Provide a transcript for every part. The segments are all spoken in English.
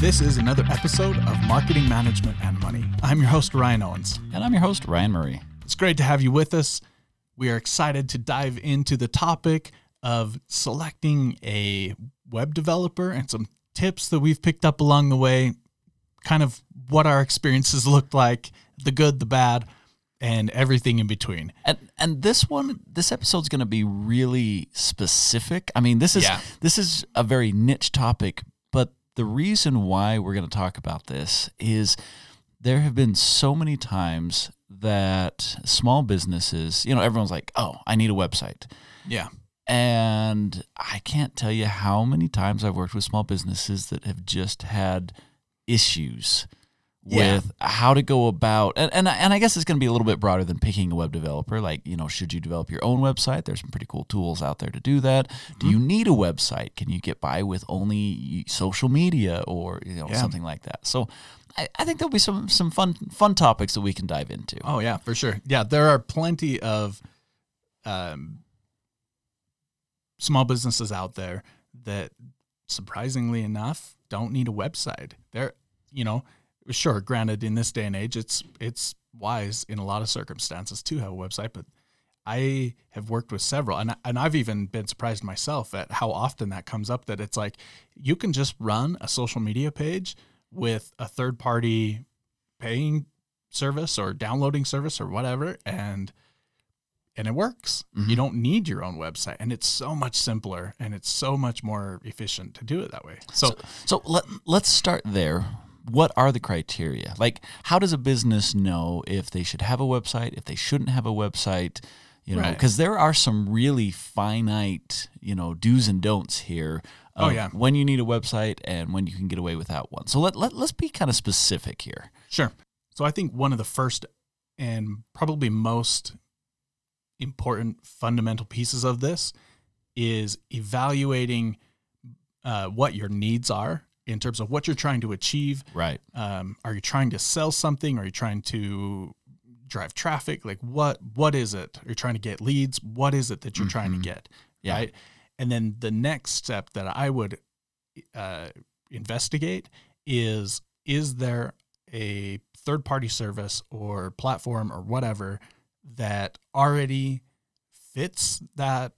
This is another episode of Marketing Management and Money. I'm your host, Ryan Owens. And I'm your host, Ryan Murray. It's great to have you with us. We are excited to dive into the topic of selecting a web developer and some tips that we've picked up along the way, kind of what our experiences looked like, the good, the bad, and everything in between. And and this one, this episode's going to be really specific. I mean, this is Yeah. this is a very niche topic, the reason why we're going to talk about this is there have been so many times that small businesses, you know, everyone's like, "Oh, I need a website." Yeah. And I can't tell you how many times I've worked with small businesses that have just had issues Yeah. with how to go about and, and and I guess it's going to be a little bit broader than picking a web developer like you know should you develop your own website there's some pretty cool tools out there to do that do you need a website can you get by with only social media or you know Yeah. something like that so I, I think there'll be some some fun fun topics that we can dive into Oh yeah, for sure. Yeah, there are plenty of um, small businesses out there that, surprisingly enough, don't need a website. They're, you know, sure. Granted, in this day and age, it's it's wise in a lot of circumstances to have a website, but I have worked with several, and and I've even been surprised myself at how often that comes up. That it's like you can just run a social media page with a third party paying service or downloading service or whatever and and it works mm-hmm. you don't need your own website and it's so much simpler and it's so much more efficient to do it that way so, So let, let's start there. What are the criteria? Like, how does a business know if they should have a website, if they shouldn't have a website? You know, Right. because there are some really finite, you know, do's and don'ts here. Oh, yeah. When you need a website and when you can get away without one. So let, let, let's be kind of specific here. sure so i think one of the first and probably most important fundamental pieces of this is evaluating uh, what your needs are in terms of what you're trying to achieve. Right. um, are you trying to sell something? Are you trying to drive traffic? Like what what is it? Are you trying to get leads? What is it that you're trying to Mhm. get? Yeah. right? And then the next step that i would uh, investigate is is there a third party service or platform or whatever that already fits that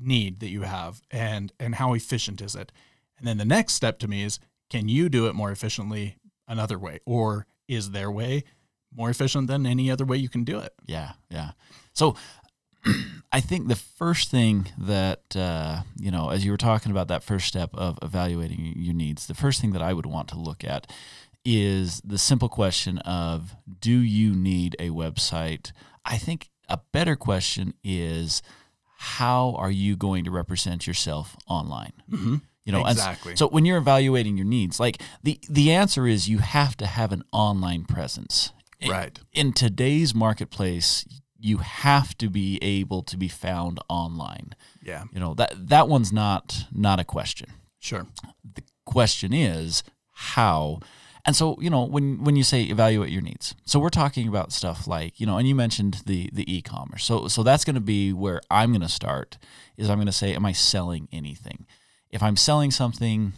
need that you have? And and how efficient is it and then the next step to me is can you do it more efficiently another way or is their way more efficient than any other way you can do it Yeah, yeah. So I think the first thing that uh, you know, as you were talking about that first step of evaluating your needs, the first thing that I would want to look at is the simple question of do you need a website? I think a better question is how are you going to represent yourself online? mm-hmm. You know, Exactly. so when you're evaluating your needs, like the the answer is you have to have an online presence. In- right in today's marketplace, you have to be able to be found online. yeah You know that that one's not not a question. sure The question is how. And so you know when when you say evaluate your needs, so we're talking about stuff like you know, and you mentioned the the e-commerce. So so that's going to be where I'm going to start. Is I'm going to say, am I selling anything? If I'm selling something,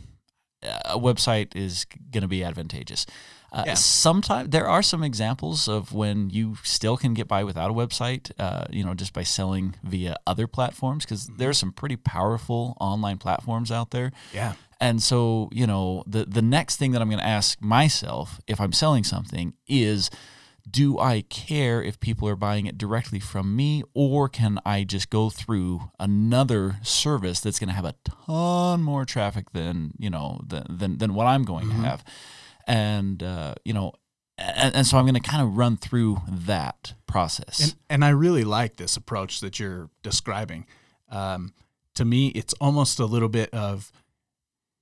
a website is going to be advantageous. Uh, Yeah. Sometimes there are some examples of when you still can get by without a website, uh, you know, just by selling via other platforms, because there are some pretty powerful online platforms out there. yeah And so, you know, the the next thing that I'm going to ask myself if I'm selling something is do I care if people are buying it directly from me or can I just go through another service that's going to have a ton more traffic than, you know, than than, than what I'm going Mhm. to have. And uh, you know, and, and so I'm going to kind of run through that process. And, and I really like this approach that you're describing. Um, to me, it's almost a little bit of,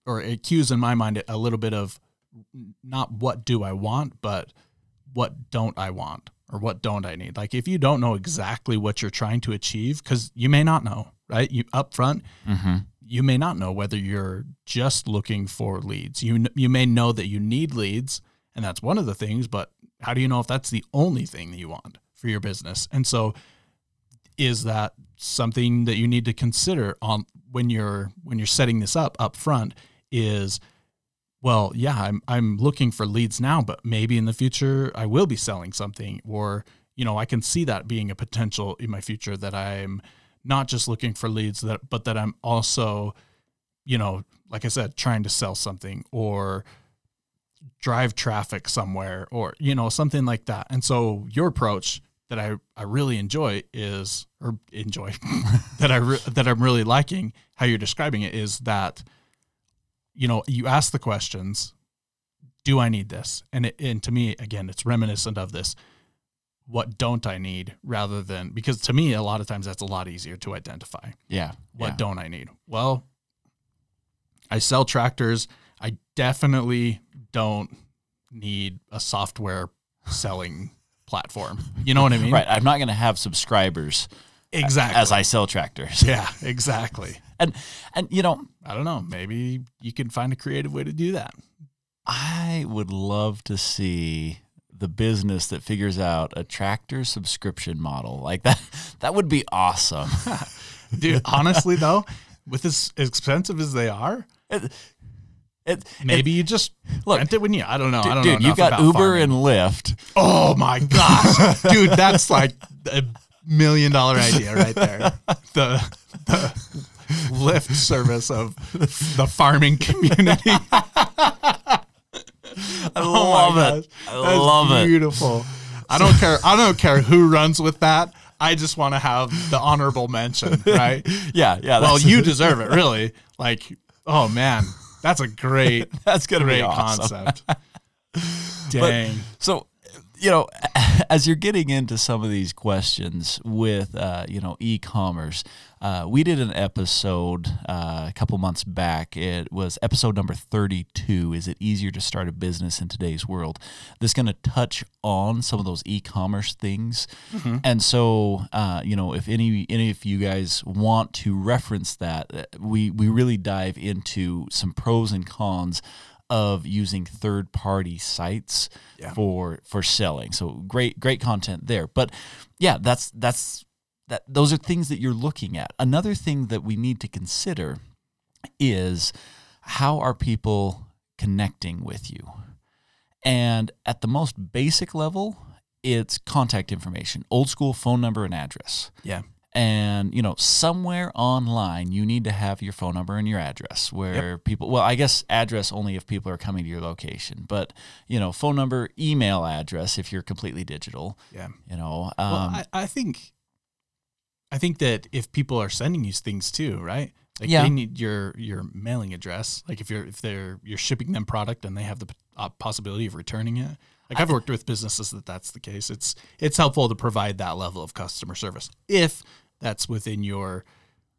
or it cues in my mind a little bit of not what do I want, but what don't I want or what don't I need. Like if you don't know exactly what you're trying to achieve, because you may not know, right? You up front, mm-hmm. you may not know whether you're just looking for leads. You you may know that you need leads, and that's one of the things. But how do you know if that's the only thing that you want for your business? And so, is that something that you need to consider on when you're when you're setting this up up front? Is well, yeah, I'm I'm looking for leads now, but maybe in the future I will be selling something or you know, I can see that being a potential in my future that I'm not just looking for leads that but that I'm also you know, like I said, trying to sell something or drive traffic somewhere or you know, something like that. And so your approach that I, I really enjoy is or enjoy that I re, that I'm really liking how you're describing it is that you know you ask the questions do I need this and it, and to me again it's reminiscent of this what don't I need rather than because to me a lot of times that's a lot easier to identify Yeah. what yeah. don't I need well I sell tractors I definitely don't need a software selling platform you know what I mean Right. I'm not going to have subscribers uh, exactly as I sell tractors. yeah exactly And and you know, I don't know. Maybe you can find a creative way to do that. I would love to see the business that figures out a tractor subscription model like that. That would be awesome. Dude, honestly though, with as expensive as they are, It, it, maybe you just Look, rent it when you. I don't know. I don't dude, know. you've got Uber farming. and Lyft. oh my gosh, dude, that's like a million dollar idea right there. The the Lyft service of the farming community. I Oh love it. I That's love it. Beautiful. I don't care. I don't care who runs with that. I just want to have the honorable mention, right? Yeah, yeah. well, you deserve it, really. Like, oh man, that's a great, that's gonna great be awesome. concept. Dang. So, you know, as you're getting into some of these questions with, uh, you know, e-commerce, uh, we did an episode uh, a couple months back. It was episode number 32. Is it easier to start a business in today's world? This going to touch on some of those e-commerce things. And so, uh, you know, if any any of you guys want to reference that, uh, we we really dive into some pros and cons of using third party sites Yeah. for for selling. So great great content there. But yeah, that's that's that those are things that you're looking at. Another thing that we need to consider is how are people connecting with you? And at the most basic level, it's contact information, old school phone number and address Yeah. and you know somewhere online you need to have your phone number and your address where people well i guess address only if people are coming to your location but you know phone number email address if you're completely digital Yeah. you know um, Well, I, I think, I think that if people are sending you things too, right? Like Yeah. they need your your mailing address. Like if you're if they're you're shipping them product and they have the uh, possibility of returning it. Like I've worked with businesses that that's the case. It's it's helpful to provide that level of customer service if that's within your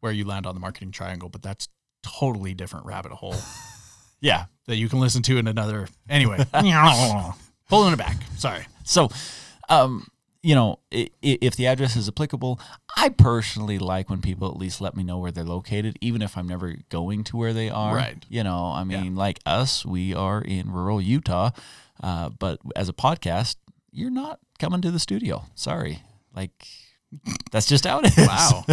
where you land on the marketing triangle. But that's totally different rabbit hole yeah that you can listen to in another. Anyway, pulling it back. Sorry. so um you know if the address is applicable i personally like when people at least let me know where they're located even if i'm never going to where they are Right. you know i mean like us we are in rural utah uh, but as a podcast you're not coming to the studio sorry like that's just out. Wow.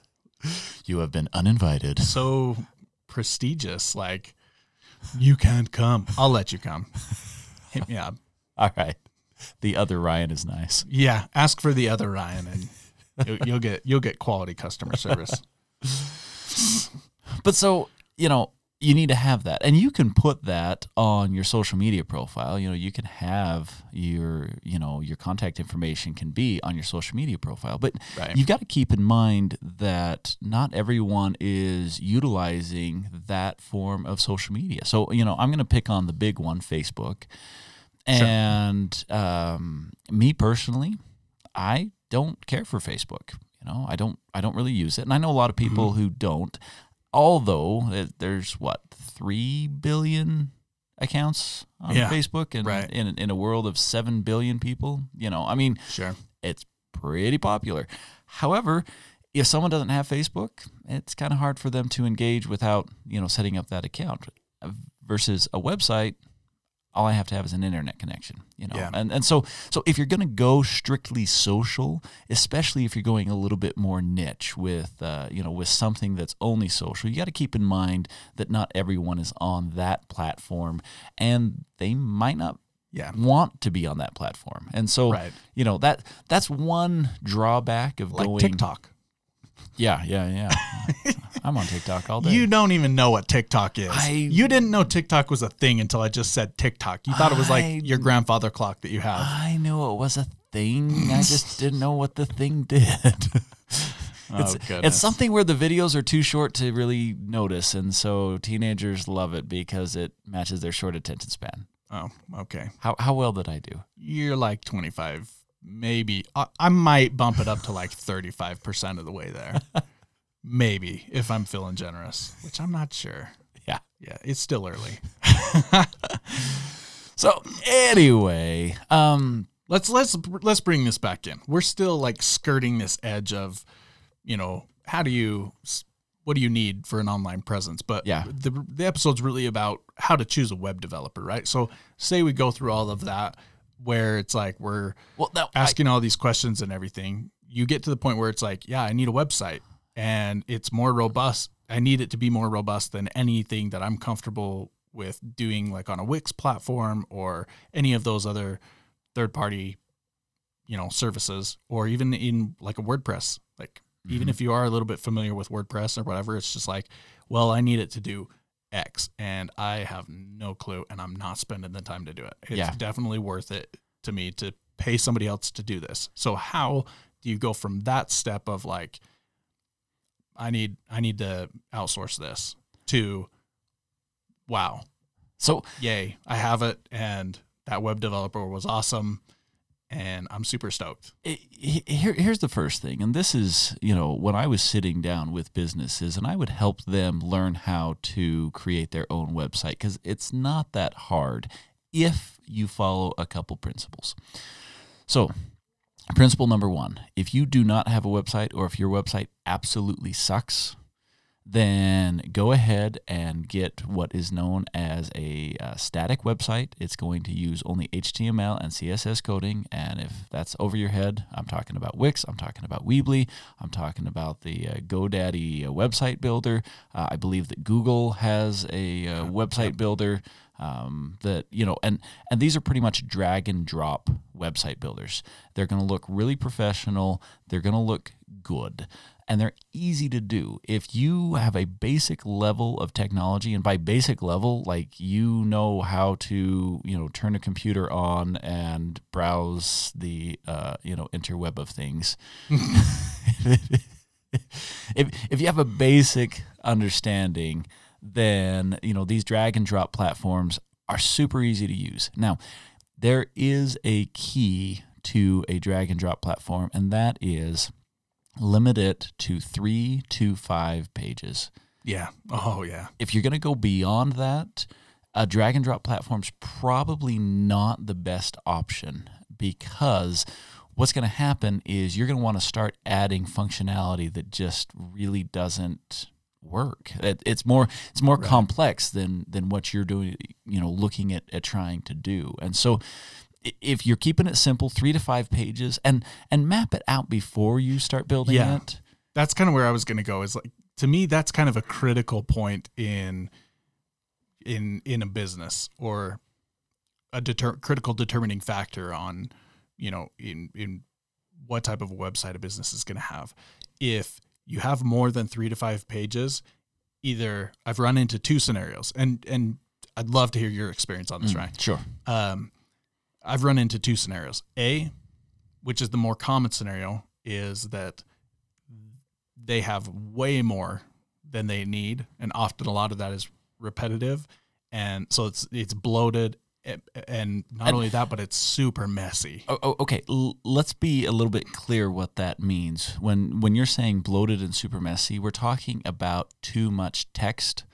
you have been uninvited so prestigious. Like, you can't come. I'll let you come. Hit me up. all right the other ryan is nice Yeah, ask for the other Ryan, and you'll, you'll get you'll get quality customer service. But so, you know, you need to have that. And you can put that on your social media profile. You know, you can have your, you know, your contact information can be on your social media profile. But Right. you've got to keep in mind that not everyone is utilizing that form of social media. So, you know, I'm going to pick on the big one, Facebook. And um, me personally, I don't care for Facebook. You know, I don't I don't really use it, and I know a lot of people mm-hmm. who don't. Although it- there's what three billion accounts on Yeah, Facebook, and right. in in a world of seven billion people, you know, I mean, Sure. it's pretty popular. However, if someone doesn't have Facebook, it's kind of hard for them to engage without you know setting up that account. Uh, versus a website, all I have to have is an internet connection, you know. Yeah. And and so so if you're going to go strictly social, especially if you're going a little bit more niche with uh, you know with something that's only social, you got to keep in mind that not everyone is on that platform, and they might not Yeah. want to be on that platform. And so Right. you know that that's one drawback of Like going TikTok. Yeah, yeah, yeah. I'm on TikTok all day. You don't even know what TikTok is. I- you didn't know TikTok was a thing until I just said TikTok. You thought it was I- like your grandfather clock that you have. I knew it was a thing. I just didn't know what the thing did. it's, oh, goodness. it's something where the videos are too short to really notice, and so teenagers love it because it matches their short attention span. Oh, okay. How how well did I do? You're like 25, maybe. I, I might bump it up to like 35% of the way there. maybe, if I'm feeling generous, which I'm not sure. Yeah. Yeah, it's still early. So anyway, um, let's let's let's bring this back in. We're still like skirting this edge of, you know, how do you what do you need for an online presence? But Yeah. the the episode's really about how to choose a web developer, right? So say we go through all of that where it's like we're well, now I- asking all these questions and everything. You get to the point where it's like, yeah, I need a website and it's more robust. I need it to be more robust than anything that I'm comfortable with doing like on a Wix platform or any of those other third party, you know, services or even in like a WordPress. Like even Mhm. if you are a little bit familiar with WordPress or whatever, it's just like, well, I need it to do X and I have no clue and I'm not spending the time to do it. It's Yeah. definitely worth it to me to pay somebody else to do this. So how do you go from that step of like I need I need to outsource this to wow, so yay, I have it and that web developer was awesome and I'm super stoked. it, here, here's the first thing, and this is, you know, when I was sitting down with businesses and I would help them learn how to create their own website because it's not that hard if you follow a couple principles. So, principle number one if you do not have a website or if your website absolutely sucks, then go ahead and get what is known as a uh, static website. It's going to use only HTML and CSS coding. And if that's over your head, I'm talking about Wix, I'm talking about Weebly, I'm talking about the uh, GoDaddy uh, website builder. Uh, I believe that Google has a uh, website builder. Um, that you know, and and these are pretty much drag and drop website builders. They're going to look really professional. They're going to look good and they're easy to do. If you have a basic level of technology, and by basic level, like you know how to, you know, turn a computer on and browse the, uh, you know, interweb of things. if if you have a basic understanding, then you know these drag and drop platforms are super easy to use. Now, there is a key to a drag and drop platform, and that is limit it to three to five pages. Yeah. Oh yeah. If you're going to go beyond that, a drag and drop platform's probably not the best option because what's going to happen is you're going to want to start adding functionality that just really doesn't work. It, it's more it's more Right. complex than than what you're doing, you know, looking at, at trying to do. And so if you're keeping it simple, 3 to 5 pages and and map it out before you start building Yeah. it. that's kind of where I was going to go. Is like to me, that's kind of a critical point in in in a business or a deter- critical determining factor on you know in in what type of a website a business is going to have. If you have more than three to five pages, either I've run into two scenarios, and and I'd love to hear your experience on this, Mm, Ryan Sure. um, I've run into two scenarios. A, which is the more common scenario, is that they have way more than they need, and often a lot of that is repetitive, and so it's it's bloated, and not And- only that, but it's super messy. Oh, oh, okay, L- let's be a little bit clear what that means. When when you're saying bloated and super messy, we're talking about too much text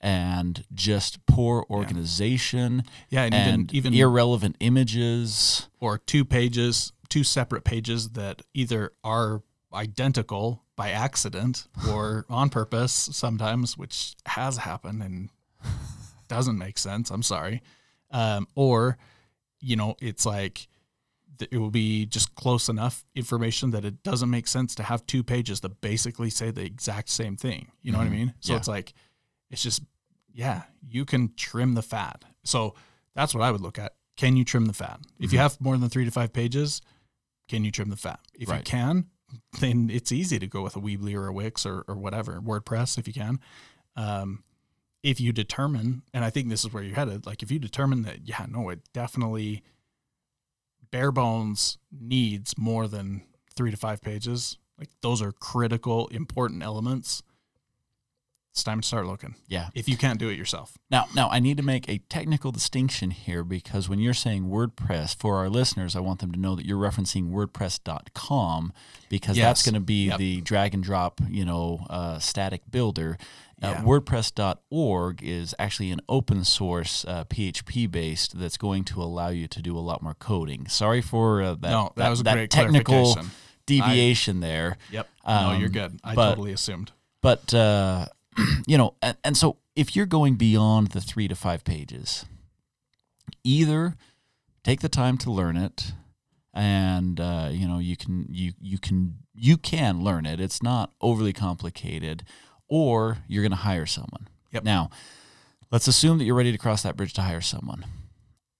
and just poor organization Yeah, and, and even even irrelevant images. or two pages, two separate pages that either are identical by accident or on purpose sometimes, which has happened and doesn't make sense. I'm sorry. Um, or, you know, it's like it will be just close enough information that it doesn't make sense to have two pages that basically say the exact same thing. You know Mhm. what I mean? So Yeah. it's like, it's just, yeah, you can trim the fat. So that's what I would look at. Can you trim the fat? If you Mhm. have more than three to five pages, can you trim the fat? If you can, then it's easy to go with a Weebly or a Wix or, or whatever, WordPress if you can. Um, if you determine, and I think this is where you're headed, like if you determine that, yeah, no, it definitely bare bones needs more than three to five pages, like those are critical, important elements. It's time to start looking. Yeah. If you can't do it yourself. Now, now I need to make a technical distinction here because when you're saying WordPress, for our listeners, I want them to know that you're referencing WordPress.com because that's going to be Yep. the drag and drop, you know, uh, static builder. Uh, Yeah. WordPress.org is actually an open source uh, PHP based that's going to allow you to do a lot more coding. Sorry for uh, that. no, that, was a great technical deviation there. Yep. no, you're Um, good. I but- totally assumed. But uh, you know, and, and so if you're going beyond the three to five pages, either take the time to learn it, and uh, you know you can you you can you can learn it. It's not overly complicated, or you're going to hire someone. Yep. Now, let's assume that you're ready to cross that bridge to hire someone.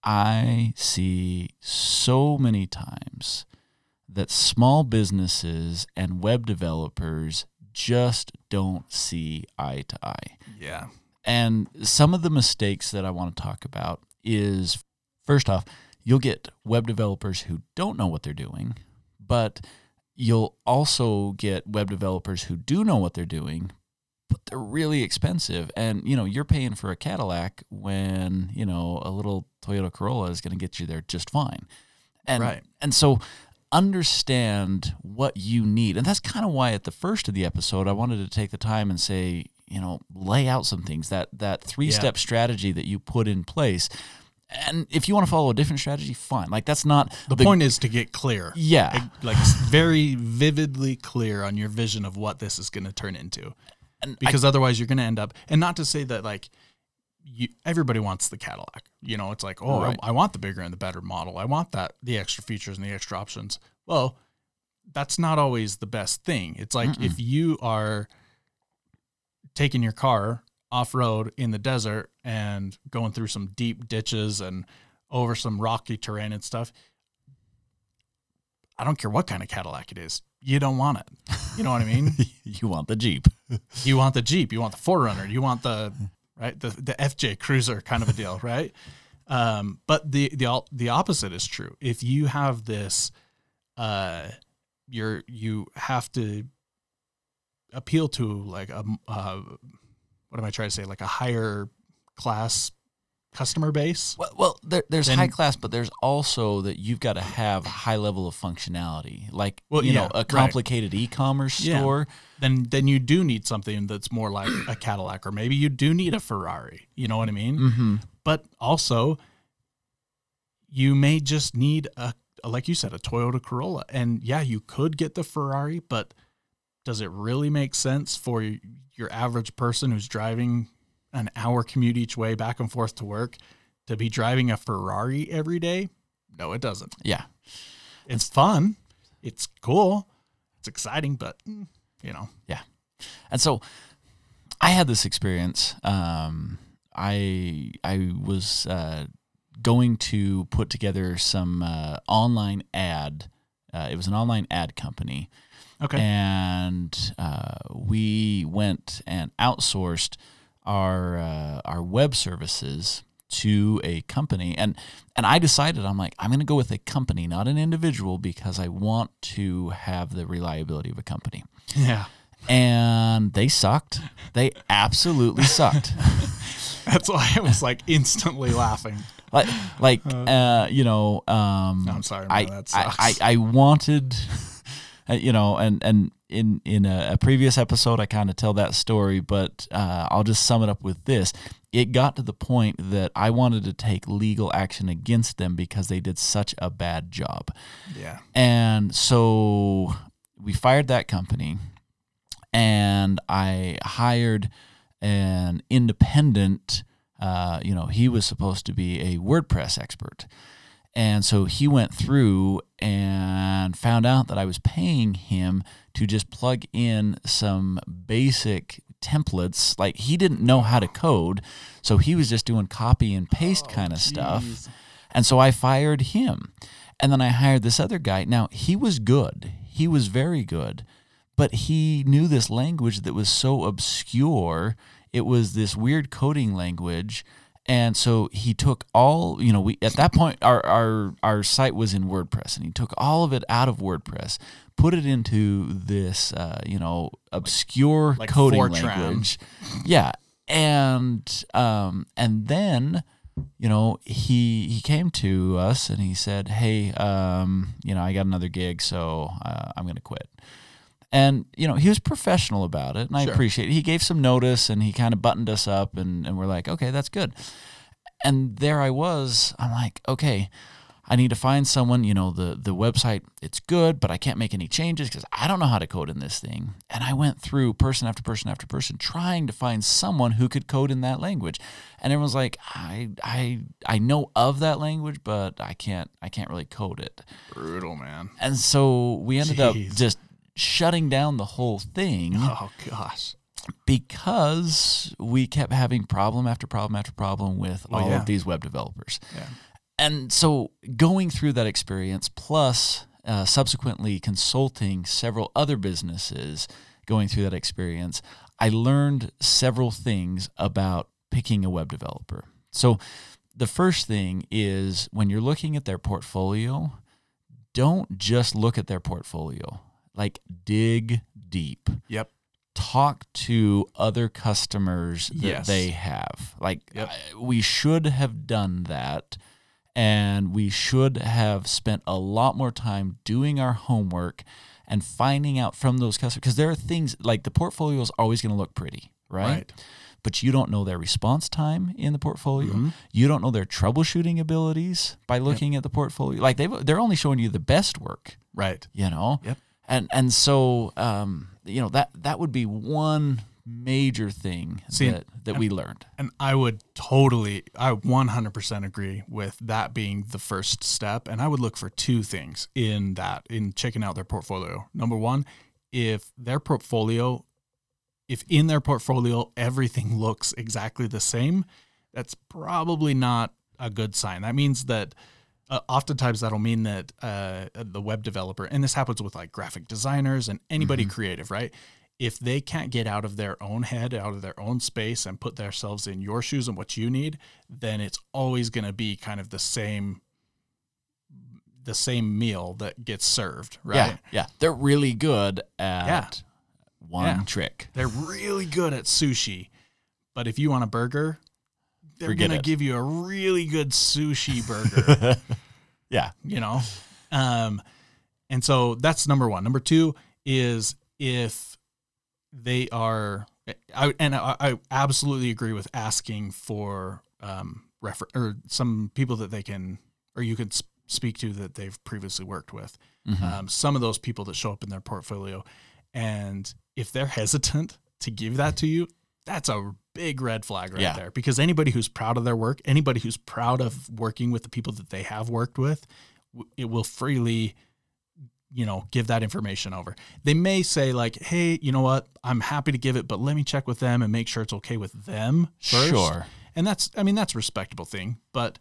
I see so many times that small businesses and web developers just don't see eye to eye. Yeah. And some of the mistakes that I want to talk about is first off, you'll get web developers who don't know what they're doing, but you'll also get web developers who do know what they're doing, but they're really expensive. And you know, you're paying for a Cadillac when, you know, a little Toyota Corolla is going to get you there just fine. And Right. and so understand what you need. And that's kind of why at the first of the episode I wanted to take the time and say, you know, lay out some things that that three-step strategy that you put in place. And if you want to follow a different strategy, fine. Like that's not The, point is to get clear. Yeah. Like very vividly clear on your vision of what this is going to turn into. And I- because otherwise you're going to end up and not to say that like you everybody wants the Cadillac. You know, it's like, oh, Right. I, I want the bigger and the better model. I want that the extra features and the extra options. Well, that's not always the best thing. It's like Mm-mm. if you are taking your car off road in the desert and going through some deep ditches and over some rocky terrain and stuff. I don't care what kind of Cadillac it is. You don't want it. You know what I mean? you want the Jeep. you want the Jeep, you want the 4Runner, you want the right the the FJ Cruiser kind of a deal, right? Um, but the the the opposite is true. If you have this, uh, you're you have to appeal to like a uh, what am I trying to say? Like a higher class customer base. Well, well there, there's Then- high class, but there's also that you've got to have a high level of functionality, like Well, you yeah, know a right. complicated e-commerce Yeah. store. Then then you do need something that's more like a Cadillac, or maybe you do need a Ferrari. You know what I mean? Mm-hmm. but also you may just need a like you said a Toyota Corolla and yeah you could get the Ferrari but does it really make sense for your average person who's driving an hour commute each way back and forth to work to be driving a Ferrari every day? No it doesn't. Yeah, it's fun. It's cool. It's exciting but mm, you know. Yeah. and so I had this experience. Um, I I was uh, going to put together some uh, online ad. Uh, it was an online ad company, okay. And uh, we went and outsourced our uh, our web services to a company. And and I decided I'm like I'm going to go with a company not an individual because I want to have the reliability of a company. Yeah. And they sucked. They absolutely sucked. That's why I was like instantly laughing. Like like uh, you know um No, I'm sorry I, man, I, I, I wanted, uh, you know, and and in in a, a previous episode, I kind of tell that story, but uh, I'll just sum it up with this: it got to the point that I wanted to take legal action against them because they did such a bad job, yeah. And so we fired that company, and I hired an independent uh, you know, he was supposed to be a WordPress expert. And so he went through and found out that I was paying him to just plug in some basic templates. Like he didn't know how to code, so he was just doing copy and paste Oh, kind of stuff. And so I fired him. And then I hired this other guy. Now, he was good. He was very good. But he knew this language that was so obscure. It was this weird coding language. And so he took all, you know, we at that point our our our site was in WordPress and he took all of it out of WordPress, put it into this uh, you know, obscure like coding Fortran. language. Yeah. And um and then you know, he he came to us and he said, "Hey, um, you know, I got another gig, so uh, I'm going to quit." And you know, he was professional about it, and I Sure. appreciate it. He gave some notice and he kind of buttoned us up, and and we're like, "Okay, that's good." And there I was. I'm like, "Okay, I need to find someone. You know, the the website it's good, but I can't make any changes because I don't know how to code in this thing." And I went through person after person after person trying to find someone who could code in that language. And everyone's like, "I I I know of that language, but I can't I can't really code it." Brutal, man. And so we ended Jeez. up just shutting down the whole thing Oh gosh. because we kept having problem after problem after problem with Well, all yeah. of these web developers. Yeah. And so going through that experience, plus uh, subsequently consulting several other businesses going through that experience, I learned several things about picking a web developer. So the first thing is when you're looking at their portfolio, don't just look at their portfolio. Like dig deep Yep. talk to other customers that Yes. they have. Like Yep. I- we should have done that and we should have spent a lot more time doing our homework and finding out from those customers because there are things like the portfolio is always going to look pretty, right? Right. But you don't know their response time in the portfolio. Mhm. You don't know their troubleshooting abilities by looking at the portfolio. Like they they're only showing you the best work Right. you know Yep. And and so um you know that that would be one major thing See, that that we learned And I would totally, I 100% agree with that being the first step. And I would look for two things in that, in checking out their portfolio. Number one, if their portfolio, if in their portfolio everything looks exactly the same, that's probably not a good sign. That means that uh, oftentimes that'll mean that uh, the web developer, and this happens with like graphic designers and anybody creative, right? If they can't get out of their own head, out of their own space, and put themselves in your shoes and what you need, then it's always going to be kind of the same, the same meal that gets served, right? yeah yeah they're really good at Yeah. one Yeah. trick They're really good at sushi, but if you want a burger, they're Forget going to it. give you a really good sushi burger. yeah you know um and so that's number one number two is if they are I, and I, I absolutely agree with asking for um refer or some people that they can or you could s- speak to that they've previously worked with Mhm. um, some of those people that show up in their portfolio and if they're hesitant to give that to you that's a big red flag right Yeah. there because anybody who's proud of their work anybody who's proud of working with the people that they have worked with it will freely you know give that information over they may say like hey you know what i'm happy to give it but let me check with them and make sure it's okay with them first sure and that's i mean that's a respectable thing but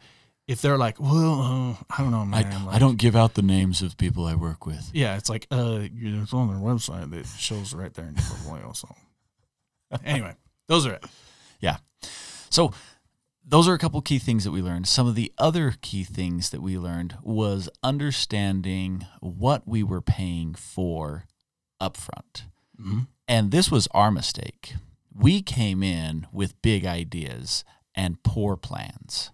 if they're like well uh, i don't know I, like, I don't give out the names of people I work with. yeah, it's like uh, you- it's on their website that shows right there in your portfolio. So anyway, those are it. So those are a couple key things that we learned. Some of the other key things that we learned was understanding what we were paying for upfront. Mhm. And this was our mistake. We came in with big ideas and poor plans.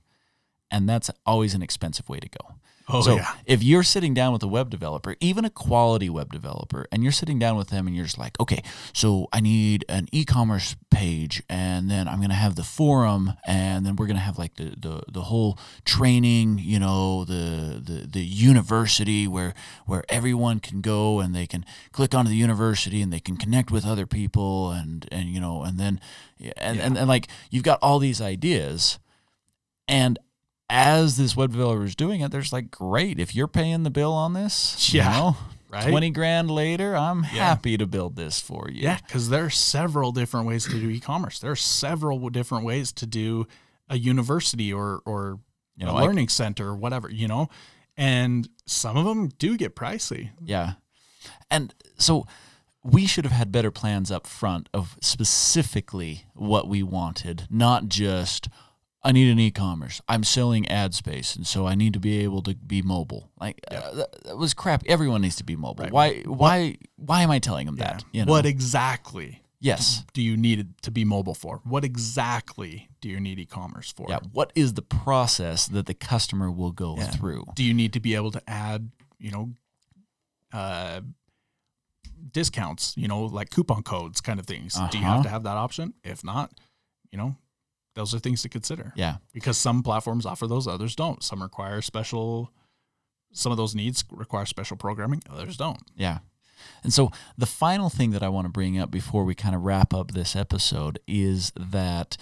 And that's always an expensive way to go. Oh, so yeah. if you're sitting down with a web developer, even a quality web developer, and you're sitting down with them and you're just like, okay, so I need an e-commerce page, and then I'm gonna have the forum, and then we're gonna have like the the, the whole training, you know, the, the the university where where everyone can go and they can click onto the university and they can connect with other people and and you know, and then and, and, and like you've got all these ideas and as this web developer is doing it, there's like, great, if you're paying the bill on this, Yeah, you know, right? 20 grand later, I'm happy to build this for you. Yeah, because there are several different ways to do e-commerce. There are several different ways to do a university or or You know, a I- learning center or whatever, you know. And some of them do get pricey. Yeah. And so we should have had better plans up front of specifically what we wanted, not just I need an e-commerce. I'm selling ad space, and so I need to be able to be mobile. Like uh, that, that was crap. Everyone needs to be mobile. Right. Why? Why? Why am I telling them that? You know? What exactly yes. do you need it to be mobile for? What exactly do you need e-commerce for? Yeah. What is the process that the customer will go Yeah. through? Do you need to be able to add, you know, uh, discounts, you know, like coupon codes kind of things? Do you Uh-huh. have to have that option? If not, you know, those are things to consider. Yeah. because some platforms offer those, others don't. Some require special. Some of those needs require special programming, others don't. Yeah. And so the final thing that I want to bring up before we kind of wrap up this episode is that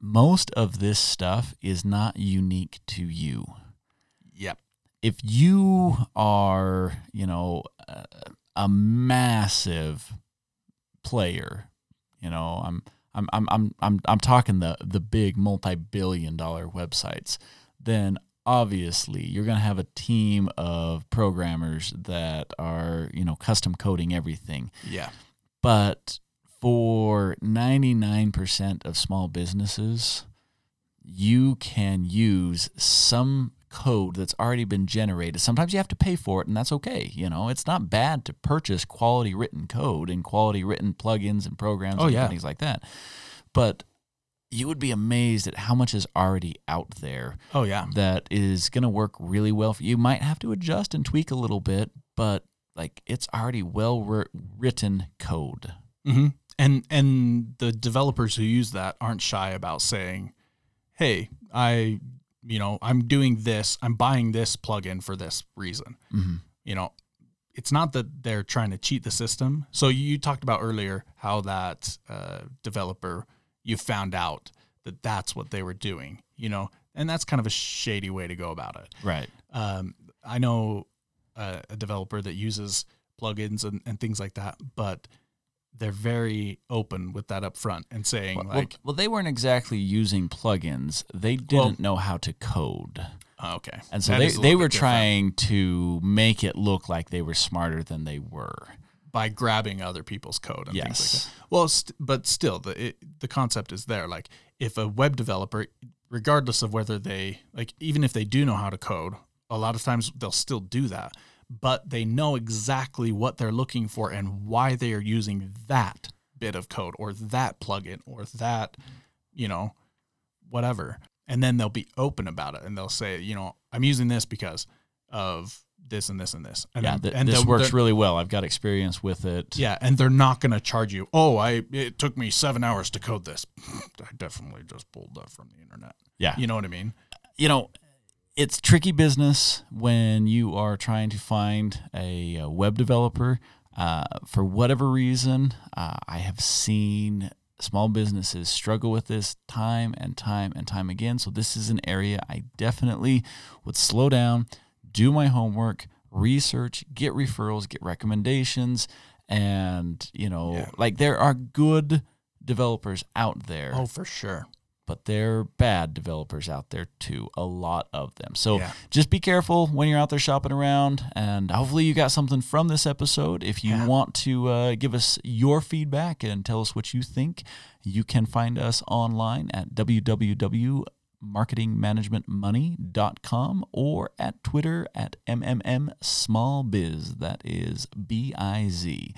most of this stuff is not unique to you. Yep. If you are, you know, a, a massive player, you know, I'm I'm I'm I'm I'm I'm talking the the big multi-billion dollar websites, then obviously you're going to have a team of programmers that are, you know, custom coding everything. Yeah. But for 99% of small businesses, you can use some code that's already been generated. Sometimes you have to pay for it, and that's okay. You know, it's not bad to purchase quality written code and quality written plugins and programs Oh, and yeah. things like that. But you would be amazed at how much is already out there Oh yeah. that is going to work really well for you. You might have to adjust and tweak a little bit, but like it's already well written code. hmm And and the developers who use that aren't shy about saying, "Hey, I, you know, I'm doing this. I'm buying this plugin for this reason." hmm You know, it's not that they're trying to cheat the system. So you talked about earlier how that uh, developer you found out that that's what they were doing. You know, and that's kind of a shady way to go about it. Right. Um, I know a, a developer that uses plugins and, and things like that, but they're very open with that up front and saying Well, like, well, they weren't exactly using plugins. They didn't Well- know how to code. oh, okay. And so That they, they were bit different trying to make it look like they were smarter than they were. by grabbing other people's code and things like Yes. that. Well, st- but still, the it, the concept is there. Like, if a web developer, regardless of whether they like, even if they do know how to code, a lot of times they'll still do that, but they know exactly what they're looking for and why they are using that bit of code or that plugin or that, you know, whatever. And then they'll be open about it and they'll say, you know, I'm using this because of this and this and this. And yeah, th- and this works really well. I've got experience with it. yeah, and they're not going to charge you. Oh, I it took me seven hours to code this. I definitely just pulled that from the internet. Yeah. You know what I mean? you know, it's tricky business when you are trying to find a, uh web developer. Uh, for whatever reason, uh, I have seen small businesses struggle with this time and time and time again. So, this is an area I definitely would slow down, do my homework, research, get referrals, get recommendations. And, you know, Yeah. like there are good developers out there Oh, for sure. But there are bad developers out there too, a lot of them. So Yeah. just be careful when you're out there shopping around. And hopefully, you got something from this episode. If you Yeah. want to uh, give us your feedback and tell us what you think, you can find us online at www.marketingmanagementmoney.com or at Twitter at MMMSmallBiz. That is B I Z.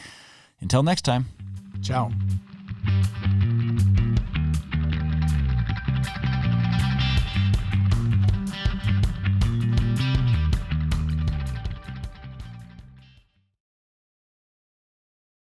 Until next time. Ciao.